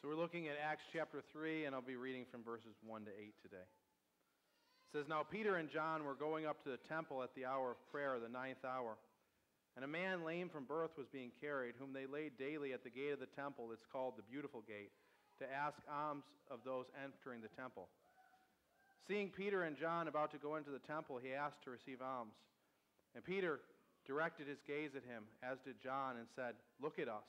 So we're looking at Acts chapter 3, and I'll be reading from verses 1 to 8 today. It says, Now Peter and John were going up to the temple at the hour of prayer, the ninth hour. And a man lame from birth was being carried, whom they laid daily at the gate of the temple that's called the Beautiful Gate, to ask alms of those entering the temple. Seeing Peter and John about to go into the temple, he asked to receive alms. And Peter directed his gaze at him, as did John, and said, Look at us.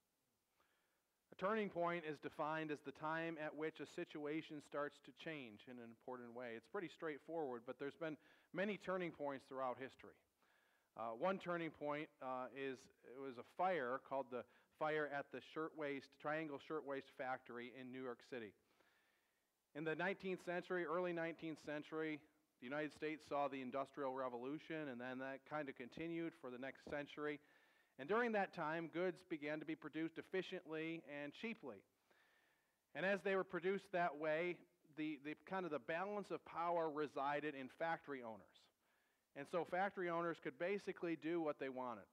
A turning point is defined as the time at which a situation starts to change in an important way. It's pretty straightforward, but there's been many turning points throughout history. Uh, one turning point uh, is it was a fire called the fire at the shirtwaist Triangle Shirtwaist Factory in New York City. In the 19th century, early 19th century, the United States saw the Industrial Revolution, and then that kind of continued for the next century. And during that time, goods began to be produced efficiently and cheaply. And as they were produced that way, the, the kind of the balance of power resided in factory owners. And so factory owners could basically do what they wanted.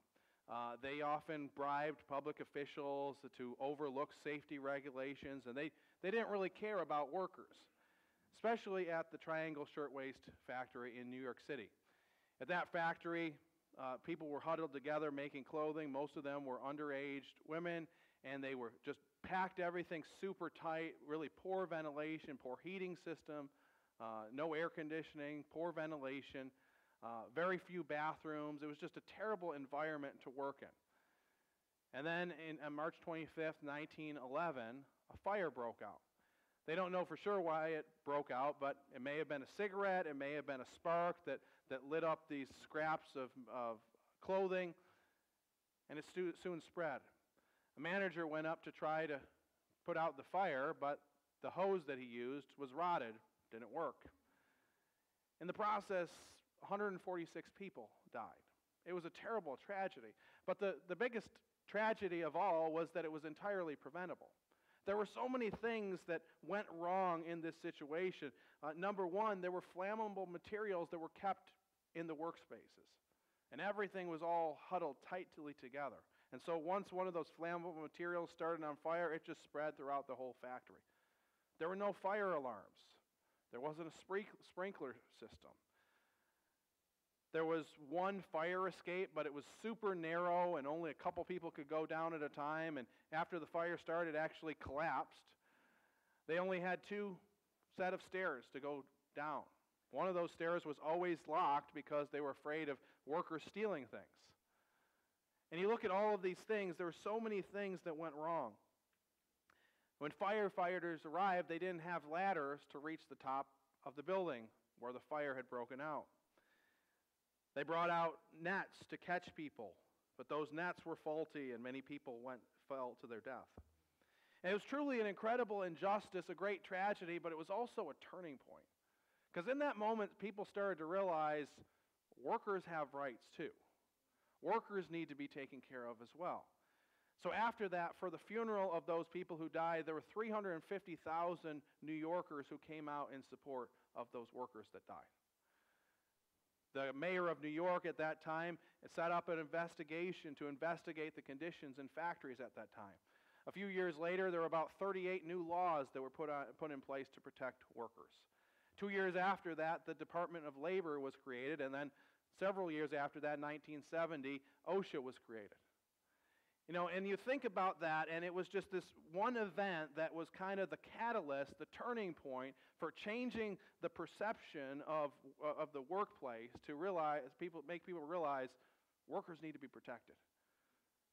Uh, they often bribed public officials to overlook safety regulations, and they, they didn't really care about workers, especially at the Triangle Shirtwaist Factory in New York City. At that factory, uh, people were huddled together making clothing. Most of them were underaged women, and they were just packed everything super tight, really poor ventilation, poor heating system, uh, no air conditioning, poor ventilation, uh, very few bathrooms. It was just a terrible environment to work in. And then in, on March 25th, 1911, a fire broke out. They don't know for sure why it broke out, but it may have been a cigarette, it may have been a spark that, that lit up these scraps of, of clothing, and it soon spread. A manager went up to try to put out the fire, but the hose that he used was rotted, didn't work. In the process, 146 people died. It was a terrible tragedy. But the, the biggest tragedy of all was that it was entirely preventable. There were so many things that went wrong in this situation. Uh, number one, there were flammable materials that were kept in the workspaces. And everything was all huddled tightly together. And so once one of those flammable materials started on fire, it just spread throughout the whole factory. There were no fire alarms. There wasn't a sprinkler system. There was one fire escape, but it was super narrow and only a couple people could go down at a time. And after the fire started, it actually collapsed. They only had two set of stairs to go down. One of those stairs was always locked because they were afraid of workers stealing things. And you look at all of these things, there were so many things that went wrong. When firefighters arrived, they didn't have ladders to reach the top of the building where the fire had broken out. They brought out nets to catch people, but those nets were faulty and many people went, fell to their death. And it was truly an incredible injustice, a great tragedy, but it was also a turning point. Because in that moment, people started to realize workers have rights too. Workers need to be taken care of as well. So after that, for the funeral of those people who died, there were 350,000 New Yorkers who came out in support of those workers that died. The mayor of New York at that time set up an investigation to investigate the conditions in factories at that time. A few years later, there were about 38 new laws that were put, on, put in place to protect workers. Two years after that, the Department of Labor was created, and then several years after that, 1970, OSHA was created. You know, and you think about that, and it was just this one event that was kind of the catalyst, the turning point for changing the perception of, uh, of the workplace to realize, people, make people realize workers need to be protected.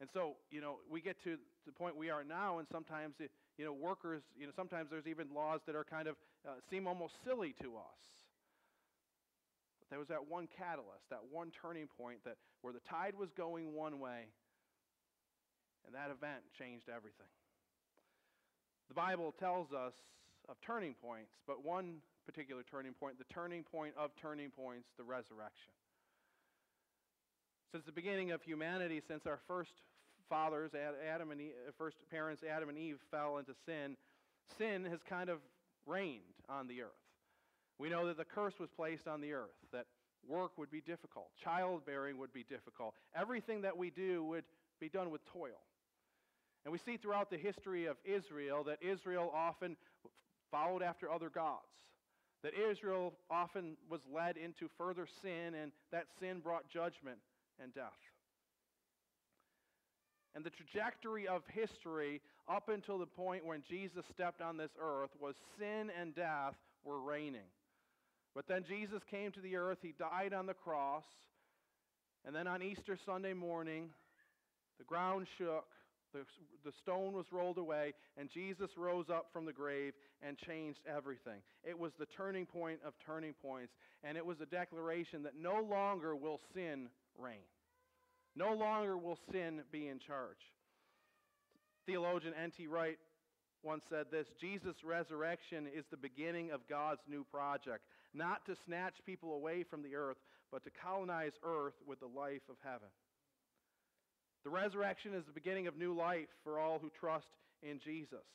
And so, you know, we get to the point we are now, and sometimes, you know, workers, you know, sometimes there's even laws that are kind of uh, seem almost silly to us. But there was that one catalyst, that one turning point that where the tide was going one way and that event changed everything. The Bible tells us of turning points, but one particular turning point, the turning point of turning points, the resurrection. Since the beginning of humanity, since our first fathers, Adam and Eve, first parents, Adam and Eve, fell into sin, sin has kind of reigned on the earth. We know that the curse was placed on the earth, that work would be difficult, childbearing would be difficult, everything that we do would be done with toil. And we see throughout the history of Israel that Israel often followed after other gods. That Israel often was led into further sin, and that sin brought judgment and death. And the trajectory of history up until the point when Jesus stepped on this earth was sin and death were reigning. But then Jesus came to the earth, he died on the cross, and then on Easter Sunday morning, the ground shook, the, the stone was rolled away, and Jesus rose up from the grave and changed everything. It was the turning point of turning points, and it was a declaration that no longer will sin reign. No longer will sin be in charge. Theologian N.T. Wright once said this Jesus' resurrection is the beginning of God's new project, not to snatch people away from the earth, but to colonize earth with the life of heaven. The resurrection is the beginning of new life for all who trust in Jesus.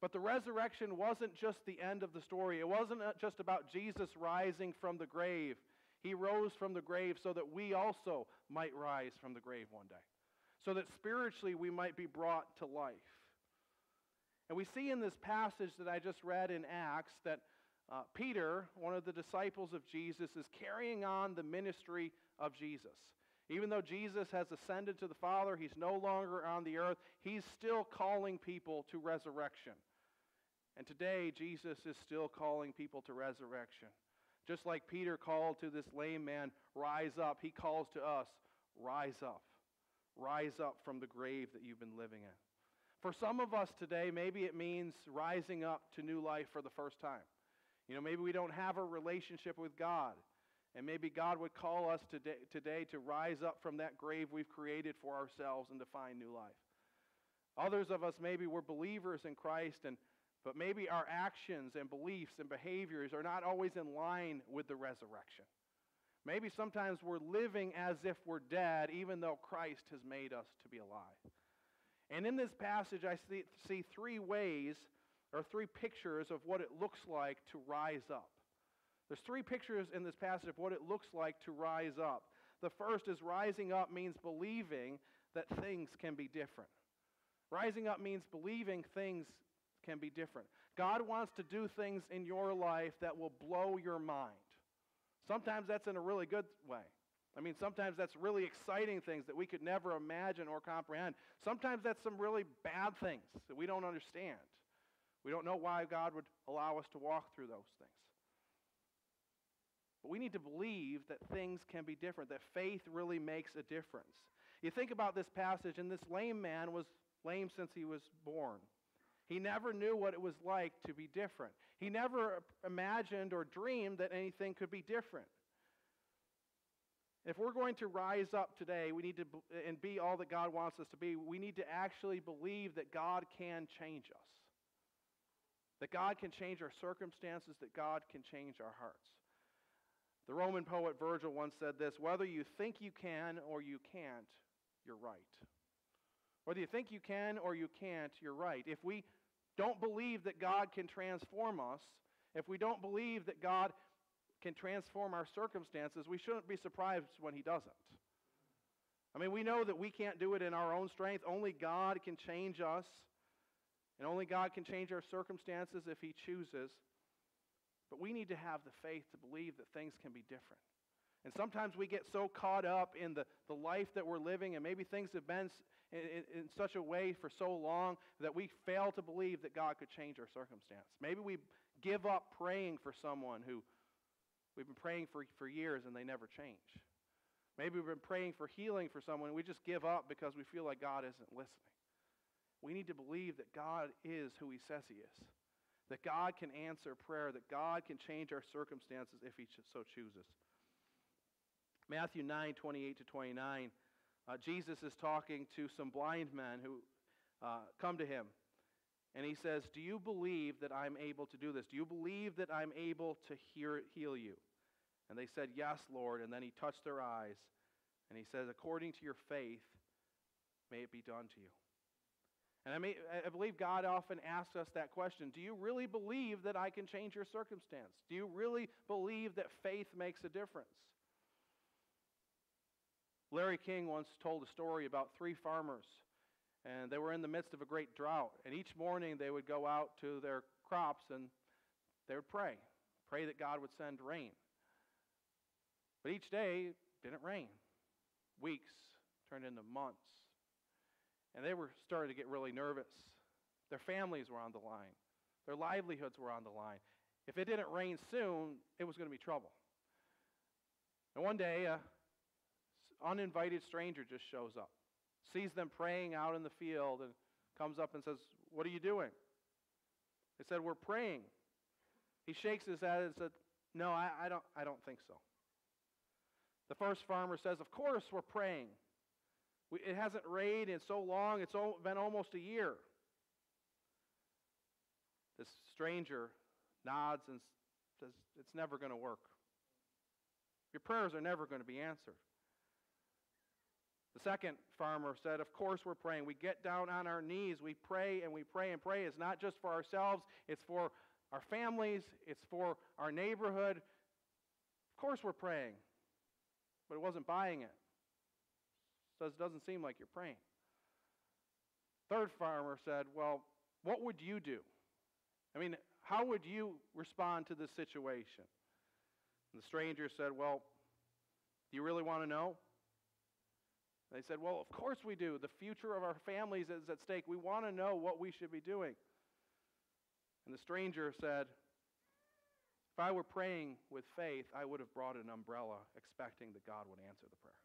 But the resurrection wasn't just the end of the story. It wasn't uh, just about Jesus rising from the grave. He rose from the grave so that we also might rise from the grave one day, so that spiritually we might be brought to life. And we see in this passage that I just read in Acts that uh, Peter, one of the disciples of Jesus, is carrying on the ministry of Jesus. Even though Jesus has ascended to the Father, he's no longer on the earth, he's still calling people to resurrection. And today, Jesus is still calling people to resurrection. Just like Peter called to this lame man, rise up, he calls to us, rise up. Rise up from the grave that you've been living in. For some of us today, maybe it means rising up to new life for the first time. You know, maybe we don't have a relationship with God. And maybe God would call us today, today to rise up from that grave we've created for ourselves and to find new life. Others of us maybe we're believers in Christ, and, but maybe our actions and beliefs and behaviors are not always in line with the resurrection. Maybe sometimes we're living as if we're dead, even though Christ has made us to be alive. And in this passage, I see, see three ways or three pictures of what it looks like to rise up. There's three pictures in this passage of what it looks like to rise up. The first is rising up means believing that things can be different. Rising up means believing things can be different. God wants to do things in your life that will blow your mind. Sometimes that's in a really good way. I mean, sometimes that's really exciting things that we could never imagine or comprehend. Sometimes that's some really bad things that we don't understand. We don't know why God would allow us to walk through those things. But we need to believe that things can be different, that faith really makes a difference. You think about this passage, and this lame man was lame since he was born. He never knew what it was like to be different. He never imagined or dreamed that anything could be different. If we're going to rise up today, we need to and be all that God wants us to be, we need to actually believe that God can change us. That God can change our circumstances, that God can change our hearts. The Roman poet Virgil once said this whether you think you can or you can't, you're right. Whether you think you can or you can't, you're right. If we don't believe that God can transform us, if we don't believe that God can transform our circumstances, we shouldn't be surprised when He doesn't. I mean, we know that we can't do it in our own strength. Only God can change us, and only God can change our circumstances if He chooses. But we need to have the faith to believe that things can be different. And sometimes we get so caught up in the, the life that we're living, and maybe things have been in, in, such a way for so long that we fail to believe that God could change our circumstance. Maybe we give up praying for someone who we've been praying for, for years and they never change. Maybe we've been praying for healing for someone and we just give up because we feel like God isn't listening. We need to believe that God is who He says He is that God can answer prayer, that God can change our circumstances if He so chooses. Matthew 9 28 to 29, uh, Jesus is talking to some blind men who uh, come to Him. And he says, Do you believe that I'm able to do this? Do you believe that I'm able to hear, heal you? And they said, Yes, Lord. And then he touched their eyes. And he says, According to your faith, may it be done to you. And I, may, I believe God often asks us that question Do you really believe that I can change your circumstance? Do you really believe that faith makes a difference? Larry King once told a story about three farmers and they were in the midst of a great drought. And each morning they would go out to their crops and they would pray, pray that God would send rain. But each day didn't rain. Weeks turned into months. And they were starting to get really nervous. Their families were on the line, their livelihoods were on the line. If it didn't rain soon, it was going to be trouble. And one day, an uninvited stranger just shows up sees them praying out in the field and comes up and says, What are you doing? They said, We're praying. He shakes his head and said, No, I, I, don't, I don't think so. The first farmer says, Of course we're praying. We, it hasn't rained in so long, it's been almost a year. This stranger nods and says, It's never going to work. Your prayers are never going to be answered. The second farmer said, Of course, we're praying. We get down on our knees. We pray and we pray and pray. It's not just for ourselves, it's for our families, it's for our neighborhood. Of course, we're praying. But it wasn't buying it. It doesn't seem like you're praying. Third farmer said, Well, what would you do? I mean, how would you respond to this situation? And the stranger said, Well, do you really want to know? They said, Well, of course we do. The future of our families is at stake. We want to know what we should be doing. And the stranger said, If I were praying with faith, I would have brought an umbrella expecting that God would answer the prayer.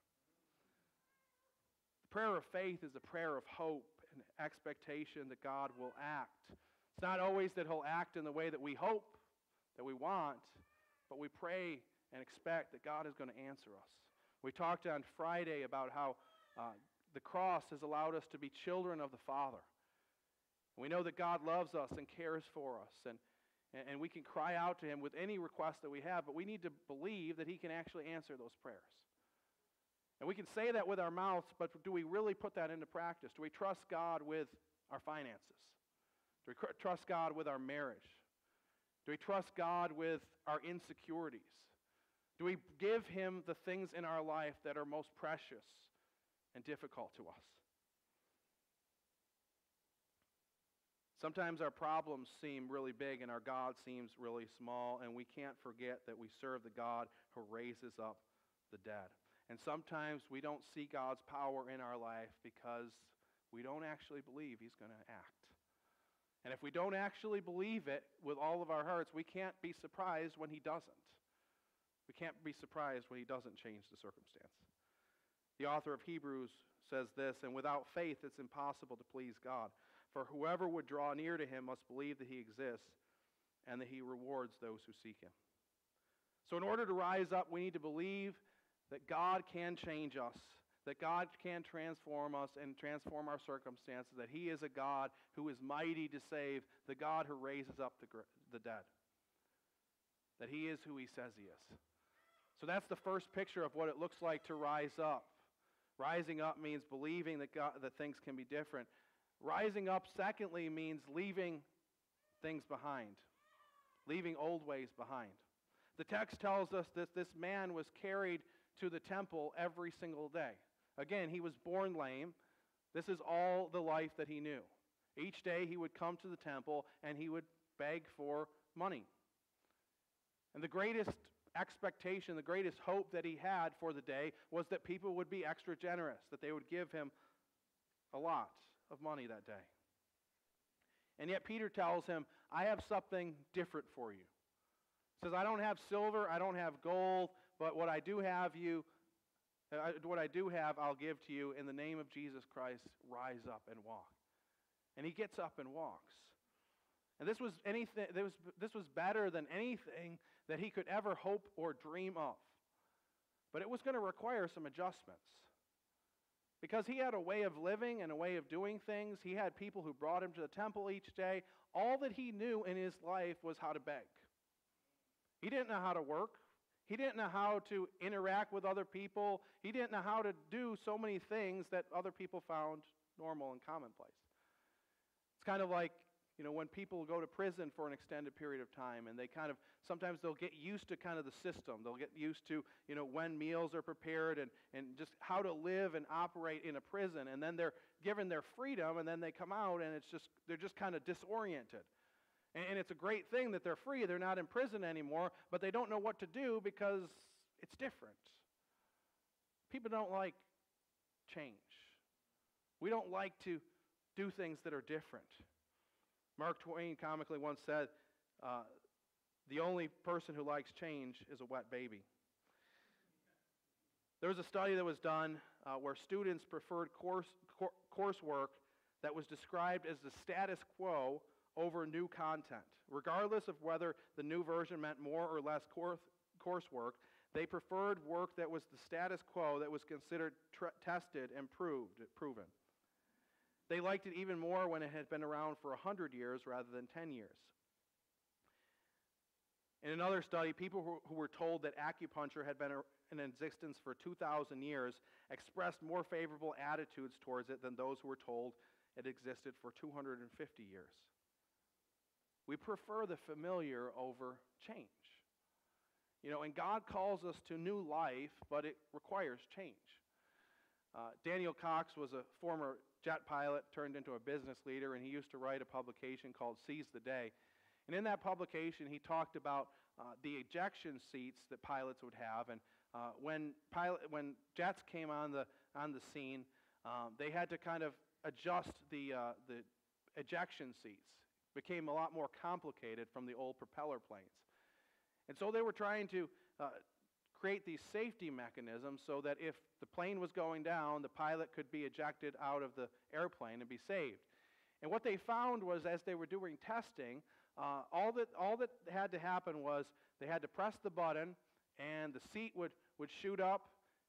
The prayer of faith is a prayer of hope and expectation that God will act. It's not always that He'll act in the way that we hope, that we want, but we pray and expect that God is going to answer us. We talked on Friday about how uh, the cross has allowed us to be children of the Father. We know that God loves us and cares for us, and, and we can cry out to Him with any request that we have, but we need to believe that He can actually answer those prayers. And we can say that with our mouths, but do we really put that into practice? Do we trust God with our finances? Do we trust God with our marriage? Do we trust God with our insecurities? Do we give Him the things in our life that are most precious and difficult to us. Sometimes our problems seem really big and our God seems really small, and we can't forget that we serve the God who raises up the dead. And sometimes we don't see God's power in our life because we don't actually believe He's going to act. And if we don't actually believe it with all of our hearts, we can't be surprised when He doesn't. We can't be surprised when He doesn't change the circumstance. The author of Hebrews says this, and without faith it's impossible to please God. For whoever would draw near to him must believe that he exists and that he rewards those who seek him. So, in order to rise up, we need to believe that God can change us, that God can transform us and transform our circumstances, that he is a God who is mighty to save, the God who raises up the, the dead, that he is who he says he is. So, that's the first picture of what it looks like to rise up. Rising up means believing that, God, that things can be different. Rising up, secondly, means leaving things behind, leaving old ways behind. The text tells us that this man was carried to the temple every single day. Again, he was born lame. This is all the life that he knew. Each day he would come to the temple and he would beg for money. And the greatest expectation, the greatest hope that he had for the day was that people would be extra generous, that they would give him a lot of money that day. And yet Peter tells him, I have something different for you. He says, I don't have silver, I don't have gold, but what I do have you, uh, what I do have, I'll give to you. In the name of Jesus Christ, rise up and walk. And he gets up and walks. And this was anything this this was better than anything that he could ever hope or dream of. But it was going to require some adjustments. Because he had a way of living and a way of doing things. He had people who brought him to the temple each day. All that he knew in his life was how to beg. He didn't know how to work. He didn't know how to interact with other people. He didn't know how to do so many things that other people found normal and commonplace. It's kind of like, you know, when people go to prison for an extended period of time and they kind of, sometimes they'll get used to kind of the system. They'll get used to, you know, when meals are prepared and, and just how to live and operate in a prison. And then they're given their freedom and then they come out and it's just, they're just kind of disoriented. And it's a great thing that they're free. They're not in prison anymore, but they don't know what to do because it's different. People don't like change. We don't like to do things that are different. Mark Twain comically once said, uh, The only person who likes change is a wet baby. There was a study that was done uh, where students preferred course, cor- coursework that was described as the status quo over new content. Regardless of whether the new version meant more or less course, coursework, they preferred work that was the status quo that was considered tested and proved, proven. They liked it even more when it had been around for 100 years rather than 10 years. In another study, people who, who were told that acupuncture had been in existence for 2,000 years expressed more favorable attitudes towards it than those who were told it existed for 250 years. We prefer the familiar over change. You know, and God calls us to new life, but it requires change. Uh, Daniel Cox was a former jet pilot turned into a business leader, and he used to write a publication called Seize the Day. And in that publication, he talked about uh, the ejection seats that pilots would have. And uh, when, pilot, when jets came on the, on the scene, um, they had to kind of adjust the, uh, the ejection seats became a lot more complicated from the old propeller planes. And so they were trying to uh, create these safety mechanisms so that if the plane was going down, the pilot could be ejected out of the airplane and be saved. And what they found was as they were doing testing, uh, all, that, all that had to happen was they had to press the button and the seat would, would shoot up,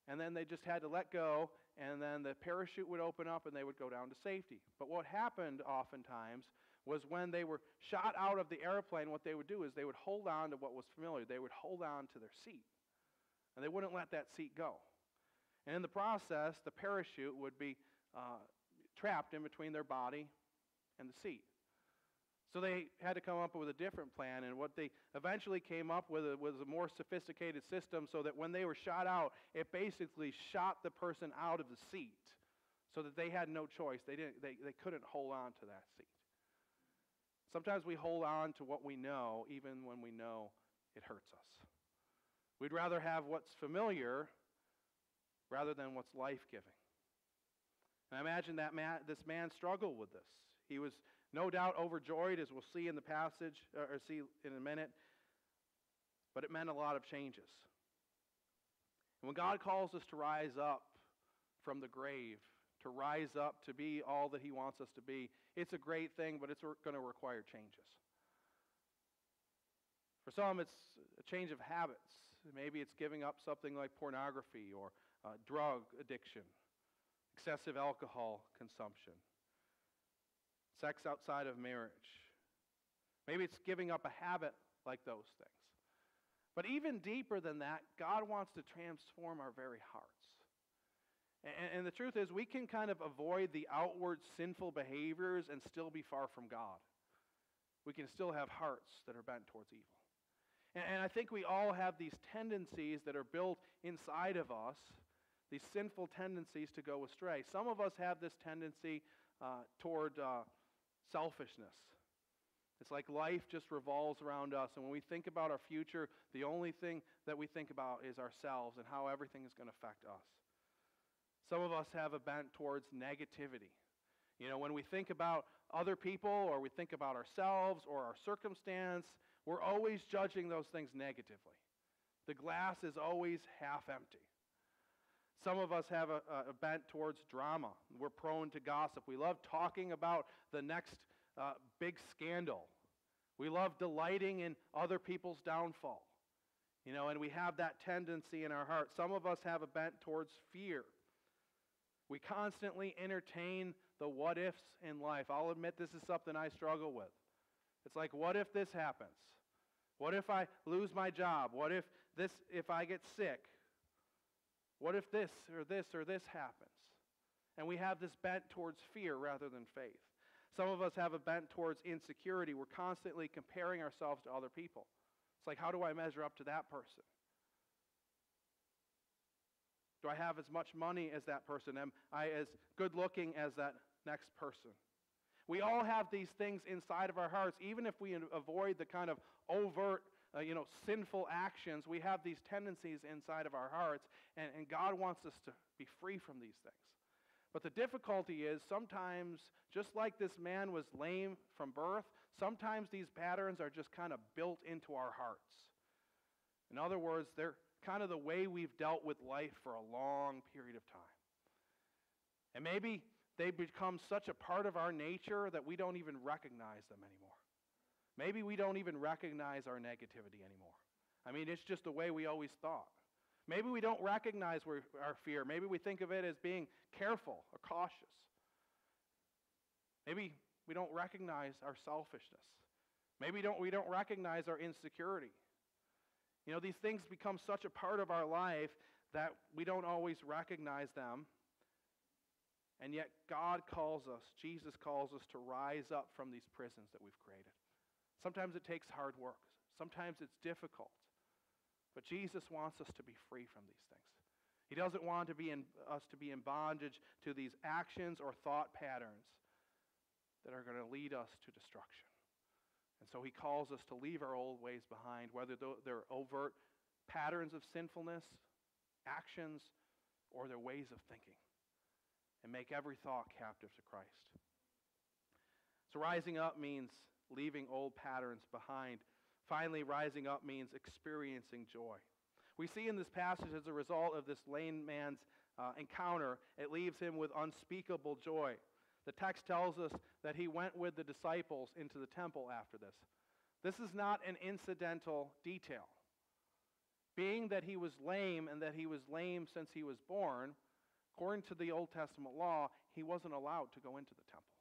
and then they just had to let go, and then the parachute would open up and they would go down to safety. But what happened oftentimes was when they were shot out of the airplane, what they would do is they would hold on to what was familiar. They would hold on to their seat. And they wouldn't let that seat go. And in the process, the parachute would be uh, trapped in between their body and the seat. So they had to come up with a different plan, and what they eventually came up with was a more sophisticated system so that when they were shot out, it basically shot the person out of the seat so that they had no choice. They, didn't, they, they couldn't hold on to that seat. Sometimes we hold on to what we know even when we know it hurts us. We'd rather have what's familiar rather than what's life giving. And I imagine that man, this man struggled with this. He was no doubt overjoyed, as we'll see in the passage, or see in a minute, but it meant a lot of changes. And when God calls us to rise up from the grave, to rise up to be all that He wants us to be, it's a great thing, but it's going to require changes. For some, it's a change of habits. Maybe it's giving up something like pornography or uh, drug addiction, excessive alcohol consumption, sex outside of marriage. Maybe it's giving up a habit like those things. But even deeper than that, God wants to transform our very hearts. And, and the truth is, we can kind of avoid the outward sinful behaviors and still be far from God. We can still have hearts that are bent towards evil. And, and I think we all have these tendencies that are built inside of us, these sinful tendencies to go astray. Some of us have this tendency uh, toward uh, selfishness. It's like life just revolves around us. And when we think about our future, the only thing that we think about is ourselves and how everything is going to affect us. Some of us have a bent towards negativity. You know, when we think about other people or we think about ourselves or our circumstance, we're always judging those things negatively. The glass is always half empty. Some of us have a, a bent towards drama. We're prone to gossip. We love talking about the next uh, big scandal. We love delighting in other people's downfall. You know, and we have that tendency in our heart. Some of us have a bent towards fear. We constantly entertain the what ifs in life. I'll admit this is something I struggle with. It's like, what if this happens? What if I lose my job? What if this if I get sick? What if this or this or this happens? And we have this bent towards fear rather than faith. Some of us have a bent towards insecurity. We're constantly comparing ourselves to other people. It's like, how do I measure up to that person? Do I have as much money as that person? Am I as good looking as that next person? We all have these things inside of our hearts, even if we avoid the kind of overt, uh, you know, sinful actions. We have these tendencies inside of our hearts, and, and God wants us to be free from these things. But the difficulty is sometimes, just like this man was lame from birth, sometimes these patterns are just kind of built into our hearts. In other words, they're kind of the way we've dealt with life for a long period of time. And maybe they become such a part of our nature that we don't even recognize them anymore. Maybe we don't even recognize our negativity anymore. I mean, it's just the way we always thought. Maybe we don't recognize our fear. Maybe we think of it as being careful or cautious. Maybe we don't recognize our selfishness. Maybe we don't, we don't recognize our insecurity. You know, these things become such a part of our life that we don't always recognize them. And yet, God calls us, Jesus calls us to rise up from these prisons that we've created. Sometimes it takes hard work, sometimes it's difficult. But Jesus wants us to be free from these things. He doesn't want to be in, us to be in bondage to these actions or thought patterns that are going to lead us to destruction. And so he calls us to leave our old ways behind, whether they're overt patterns of sinfulness, actions, or their ways of thinking, and make every thought captive to Christ. So rising up means leaving old patterns behind. Finally, rising up means experiencing joy. We see in this passage, as a result of this lame man's uh, encounter, it leaves him with unspeakable joy. The text tells us that he went with the disciples into the temple after this. This is not an incidental detail. Being that he was lame and that he was lame since he was born, according to the Old Testament law, he wasn't allowed to go into the temple.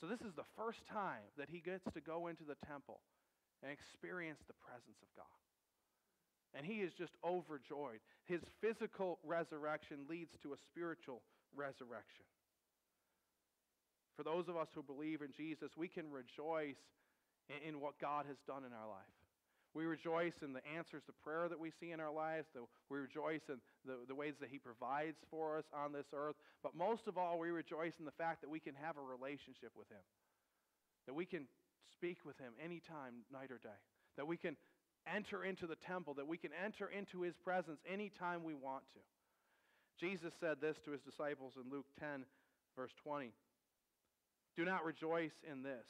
So, this is the first time that he gets to go into the temple and experience the presence of God. And he is just overjoyed. His physical resurrection leads to a spiritual resurrection. For those of us who believe in Jesus, we can rejoice in, what God has done in our life. We rejoice in the answers to prayer that we see in our lives. We rejoice in the, the ways that He provides for us on this earth. But most of all, we rejoice in the fact that we can have a relationship with Him. That we can speak with Him anytime, night or day. That we can enter into the temple. That we can enter into His presence anytime we want to. Jesus said this to His disciples in Luke 10, verse 20. Do not rejoice in this,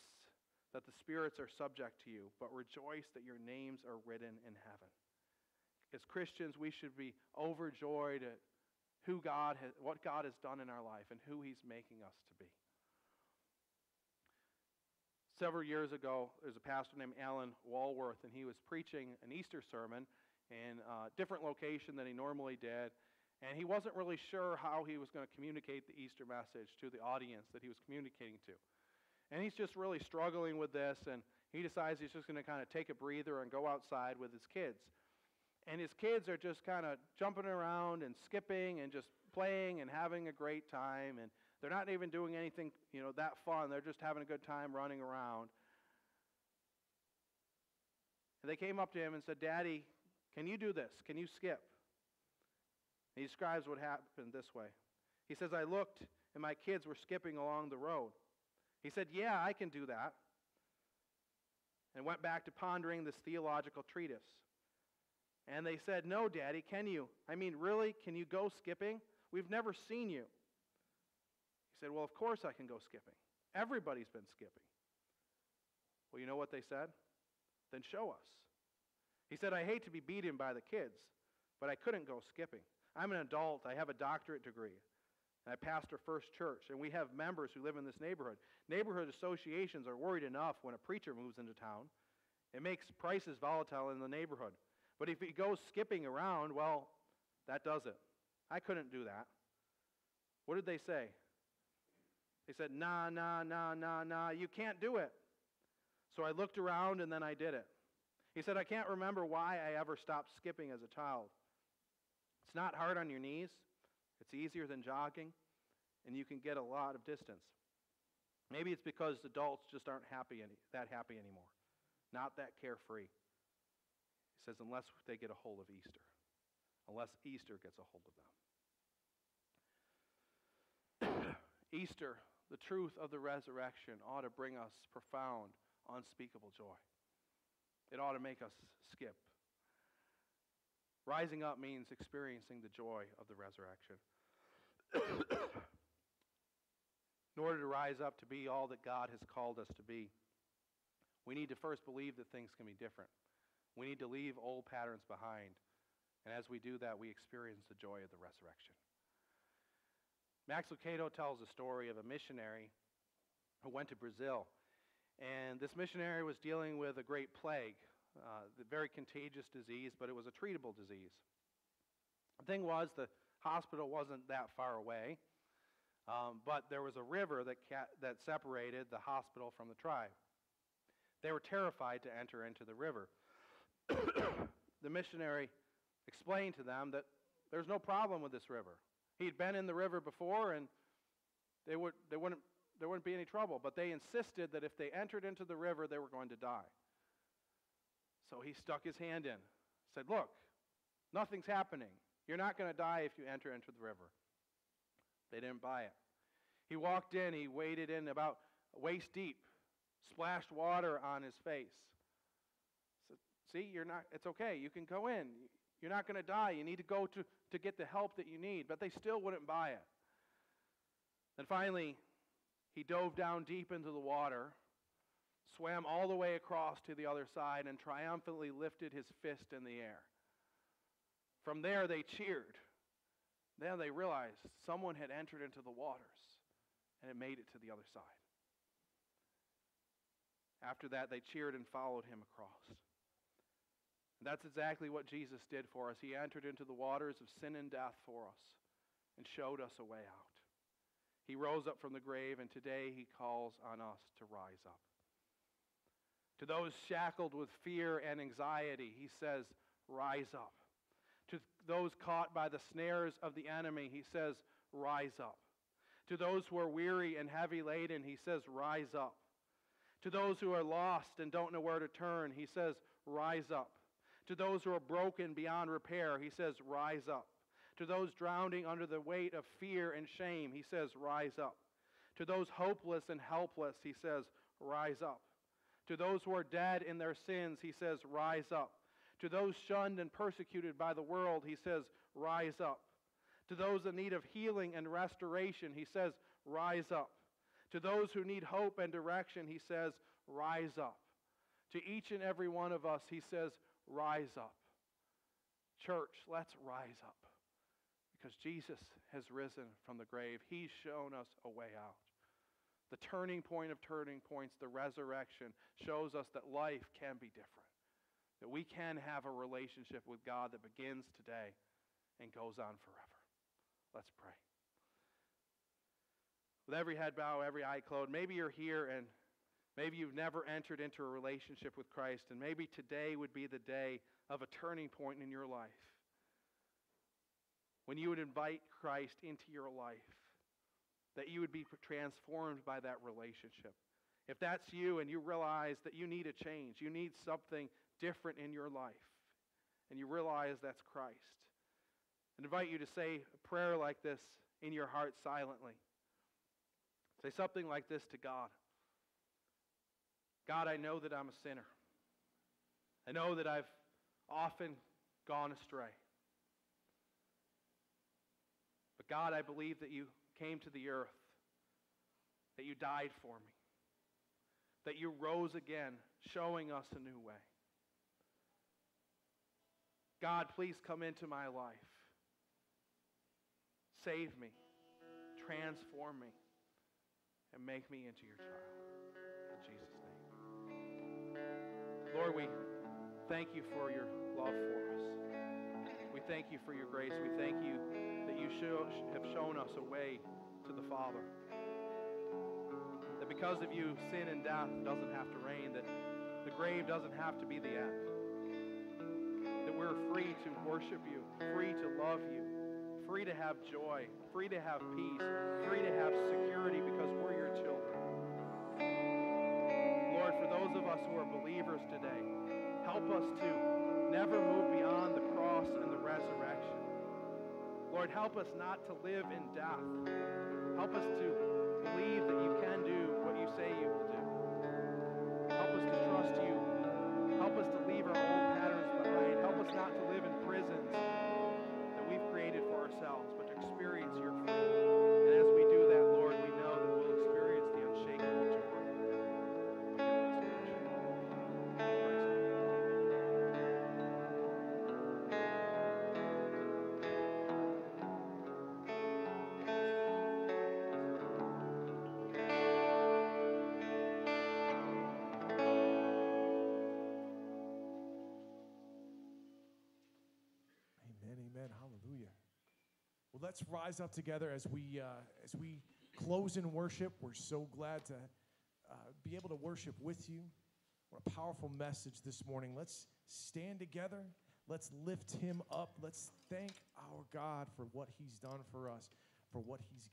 that the spirits are subject to you, but rejoice that your names are written in heaven. As Christians, we should be overjoyed at who God has, what God has done in our life and who He's making us to be. Several years ago, there's a pastor named Alan Walworth, and he was preaching an Easter sermon in a different location than he normally did. And he wasn't really sure how he was going to communicate the Easter message to the audience that he was communicating to. And he's just really struggling with this, and he decides he's just going to kind of take a breather and go outside with his kids. And his kids are just kind of jumping around and skipping and just playing and having a great time. And they're not even doing anything, you know, that fun. They're just having a good time running around. And they came up to him and said, Daddy, can you do this? Can you skip? he describes what happened this way. He says, I looked and my kids were skipping along the road. He said, Yeah, I can do that. And went back to pondering this theological treatise. And they said, No, Daddy, can you? I mean, really? Can you go skipping? We've never seen you. He said, Well, of course I can go skipping. Everybody's been skipping. Well, you know what they said? Then show us. He said, I hate to be beaten by the kids, but I couldn't go skipping. I'm an adult. I have a doctorate degree. And I pastor First Church, and we have members who live in this neighborhood. Neighborhood associations are worried enough when a preacher moves into town. It makes prices volatile in the neighborhood. But if he goes skipping around, well, that does it. I couldn't do that. What did they say? They said, Nah, nah, nah, nah, nah, you can't do it. So I looked around and then I did it. He said, I can't remember why I ever stopped skipping as a child. It's not hard on your knees, it's easier than jogging, and you can get a lot of distance. Maybe it's because adults just aren't happy any, that happy anymore, not that carefree. He says, unless they get a hold of Easter, unless Easter gets a hold of them. Easter, the truth of the resurrection, ought to bring us profound, unspeakable joy. It ought to make us skip. Rising up means experiencing the joy of the resurrection. In order to rise up to be all that God has called us to be, we need to first believe that things can be different. We need to leave old patterns behind. And as we do that, we experience the joy of the resurrection. Max Lucado tells a story of a missionary who went to Brazil. And this missionary was dealing with a great plague, uh, a very contagious disease, but it was a treatable disease. The thing was, the hospital wasn't that far away, um, but there was a river that, ca- that separated the hospital from the tribe. They were terrified to enter into the river. the missionary explained to them that there's no problem with this river. He'd been in the river before and they would, they wouldn't, there wouldn't be any trouble. But they insisted that if they entered into the river, they were going to die. So he stuck his hand in, said, Look, nothing's happening. You're not going to die if you enter into the river. They didn't buy it. He walked in, he waded in about waist deep, splashed water on his face. Said, See, you're not, it's okay. You can go in. You're not going to die. You need to go to, to get the help that you need. But they still wouldn't buy it. Then finally, he dove down deep into the water, swam all the way across to the other side, and triumphantly lifted his fist in the air. From there, they cheered. Then they realized someone had entered into the waters and had made it to the other side. After that, they cheered and followed him across. And that's exactly what Jesus did for us. He entered into the waters of sin and death for us and showed us a way out. He rose up from the grave, and today he calls on us to rise up. To those shackled with fear and anxiety, he says, Rise up. To those caught by the snares of the enemy, he says, Rise up. To those who are weary and heavy laden, he says, Rise up. To those who are lost and don't know where to turn, he says, Rise up. To those who are broken beyond repair, he says, Rise up. To those drowning under the weight of fear and shame, he says, Rise up. To those hopeless and helpless, he says, Rise up. To those who are dead in their sins, he says, Rise up. To those shunned and persecuted by the world, he says, Rise up. To those in need of healing and restoration, he says, Rise up. To those who need hope and direction, he says, Rise up. To each and every one of us, he says, Rise up. Church, let's rise up. Because Jesus has risen from the grave. He's shown us a way out. The turning point of turning points, the resurrection, shows us that life can be different. That we can have a relationship with God that begins today and goes on forever. Let's pray. With every head bow, every eye closed, maybe you're here and maybe you've never entered into a relationship with Christ, and maybe today would be the day of a turning point in your life when you would invite Christ into your life, that you would be transformed by that relationship. If that's you and you realize that you need a change, you need something different in your life, and you realize that's Christ, I invite you to say a prayer like this in your heart silently. Say something like this to God God, I know that I'm a sinner. I know that I've often gone astray. But God, I believe that you came to the earth, that you died for me, that you rose again, showing us a new way. God, please come into my life. Save me, transform me, and make me into your child. In Jesus' name. Lord, we thank you for your love for us. We thank you for your grace. We thank you that you show, have shown us a way to the Father. That because of you, sin and death doesn't have to reign, that the grave doesn't have to be the end. That we're free to worship you, free to love you, free to have joy, free to have peace, free to have security because we're your children. Lord, for those of us who are believers today, help us to never move beyond the cross and the resurrection. Lord, help us not to live in death. Help us to let's rise up together as we uh, as we close in worship. We're so glad to uh, be able to worship with you. What a powerful message this morning. Let's stand together. Let's lift him up. Let's thank our God for what he's done for us, for what he's given.